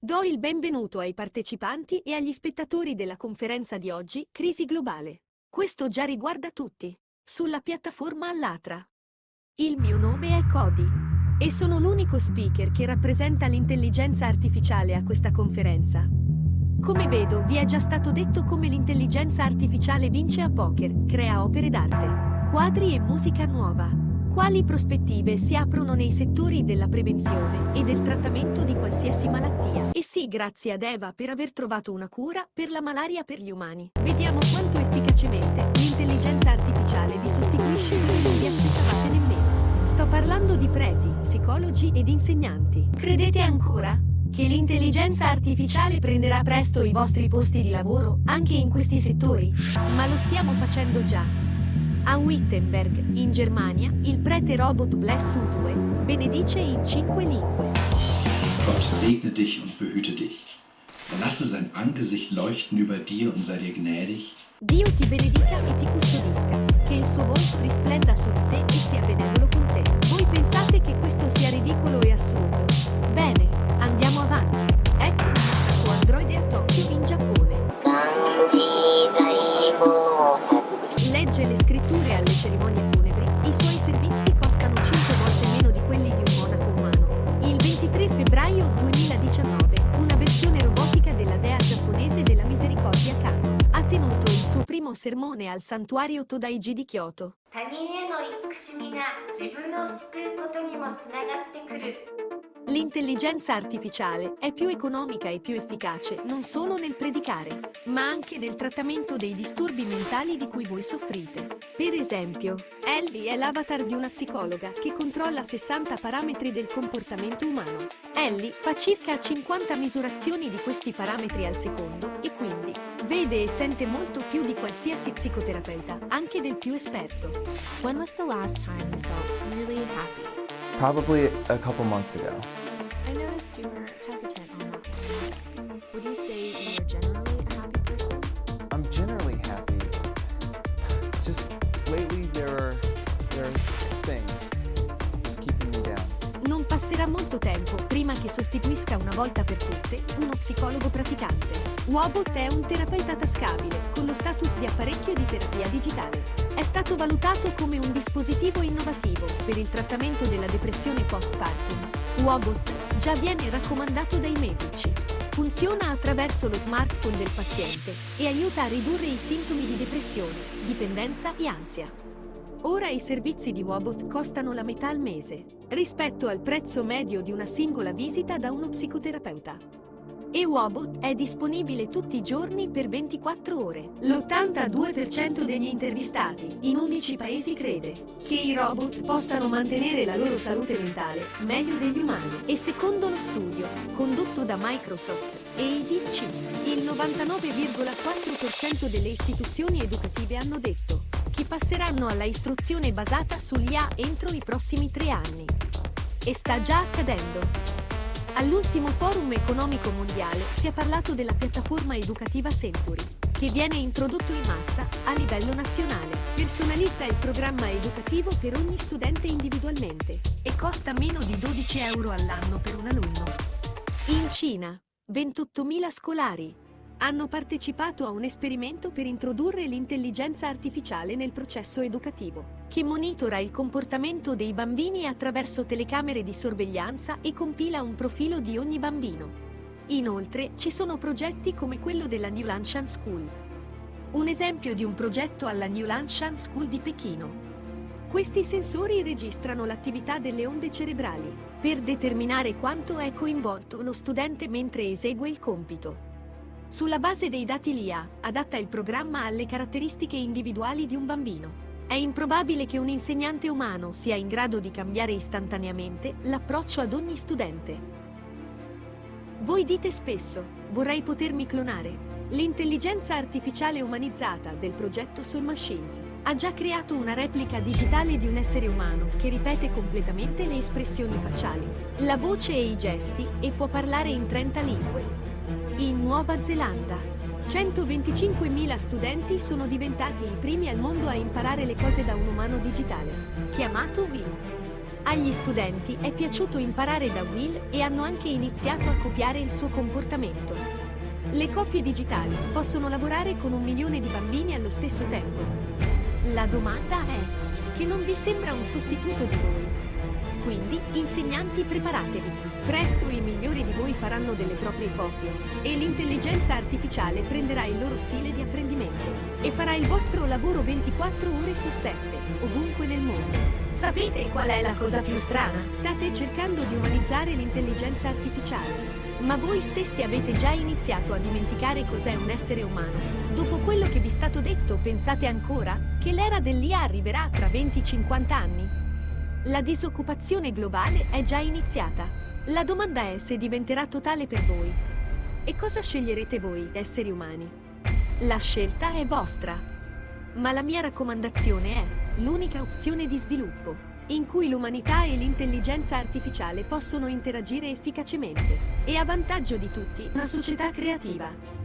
Do il benvenuto ai partecipanti e agli spettatori della conferenza di oggi Crisi globale. Questo già riguarda tutti. Sulla piattaforma Allatra. Il mio nome è Cody e sono l'unico speaker che rappresenta l'intelligenza artificiale a questa conferenza. Come vedo, vi è già stato detto come l'intelligenza artificiale vince a poker, crea opere d'arte, quadri e musica nuova. Quali prospettive si aprono nei settori della prevenzione e del trattamento di qualsiasi malattia? E sì, grazie ad Eva per aver trovato una cura per la malaria per gli umani. Vediamo quanto efficacemente l'intelligenza artificiale vi sostituisce dove non vi aspettavate nemmeno. Sto parlando di preti, psicologi ed insegnanti. Credete ancora? Che l'intelligenza artificiale prenderà presto i vostri posti di lavoro anche in questi settori? Ma lo stiamo facendo già. A Wittenberg, in Germania, il prete robot Bless U2 benedice in cinque lingue. Gott segne dich und behüte dich. Er lasse sein Angesicht leuchten über dir und sei dir gnädig. Dio ti benedica e ti custodisca, che il suo volto risplenda su di te e sia benevolo con te. Voi pensate cerimonie funebri, i suoi servizi costano 5 volte meno di quelli di un monaco umano. Il 23 febbraio 2019, una versione robotica della dea giapponese della misericordia Kanno ha tenuto il suo primo sermone al santuario Todaiji di Kyoto. L'intelligenza artificiale è più economica e più efficace non solo nel predicare, ma anche nel trattamento dei disturbi mentali di cui voi soffrite. Per esempio, Ellie è l'avatar di una psicologa che controlla 60 parametri del comportamento umano. Ellie fa circa 50 misurazioni di questi parametri al secondo e quindi vede e sente molto più di qualsiasi psicoterapeuta, anche del più esperto. When was the last time you felt really happy? Probably a couple months ago. I noticed you were hesitant on that one. Would you say you're generally a happy person? I'm generally happy. It's just lately there are there are things keeping me down. Non passerà molto tempo prima che sostituisca una volta per tutte uno psicologo praticante. Wobot è un terapeuta tascabile con lo status di apparecchio di terapia digitale. È stato valutato come un dispositivo innovativo per il trattamento della depressione postpartum. Wobot già viene raccomandato dai medici. Funziona attraverso lo smartphone del paziente e aiuta a ridurre i sintomi di depressione, dipendenza e ansia. Ora i servizi di Wobot costano la metà al mese, rispetto al prezzo medio di una singola visita da uno psicoterapeuta. E Wobot è disponibile tutti i giorni per 24 ore. L'82% degli intervistati in 11 paesi crede che i robot possano mantenere la loro salute mentale meglio degli umani. E secondo lo studio, condotto da Microsoft e IDC, il 99,4% delle istituzioni educative hanno detto che passeranno alla istruzione basata sull'IA entro i prossimi tre anni. E sta già accadendo. All'ultimo forum economico mondiale si è parlato della piattaforma educativa Century, che viene introdotto in massa a livello nazionale. Personalizza il programma educativo per ogni studente individualmente e costa meno di 12 euro all'anno per un alunno. In Cina, 28.000 scolari hanno partecipato a un esperimento per introdurre l'intelligenza artificiale nel processo educativo che monitora il comportamento dei bambini attraverso telecamere di sorveglianza e compila un profilo di ogni bambino. Inoltre ci sono progetti come quello della New Lanshan School. Un esempio di un progetto alla New Lanshan School di Pechino. Questi sensori registrano l'attività delle onde cerebrali per determinare quanto è coinvolto lo studente mentre esegue il compito. Sulla base dei dati l'IA adatta il programma alle caratteristiche individuali di un bambino. È improbabile che un insegnante umano sia in grado di cambiare istantaneamente l'approccio ad ogni studente. Voi dite spesso, vorrei potermi clonare. L'intelligenza artificiale umanizzata del progetto Soul Machines ha già creato una replica digitale di un essere umano che ripete completamente le espressioni facciali, la voce e i gesti e può parlare in 30 lingue. In Nuova Zelanda, 125.000 studenti sono diventati i primi al mondo a imparare le cose da un umano digitale, chiamato Will. Agli studenti è piaciuto imparare da Will e hanno anche iniziato a copiare il suo comportamento. Le coppie digitali possono lavorare con un milione di bambini allo stesso tempo. La domanda è, che non vi sembra un sostituto di voi? Quindi, insegnanti preparatevi. Presto i migliori di voi faranno delle proprie copie e l'intelligenza artificiale prenderà il loro stile di apprendimento e farà il vostro lavoro 24 ore su 7, ovunque nel mondo. Sapete qual è la cosa più strana? State cercando di umanizzare l'intelligenza artificiale. Ma voi stessi avete già iniziato a dimenticare cos'è un essere umano. Dopo quello che vi è stato detto, pensate ancora che l'era dell'IA arriverà tra 20-50 anni? La disoccupazione globale è già iniziata. La domanda è se diventerà totale per voi. E cosa sceglierete voi, esseri umani? La scelta è vostra. Ma la mia raccomandazione è l'unica opzione di sviluppo, in cui l'umanità e l'intelligenza artificiale possono interagire efficacemente e a vantaggio di tutti, una società creativa.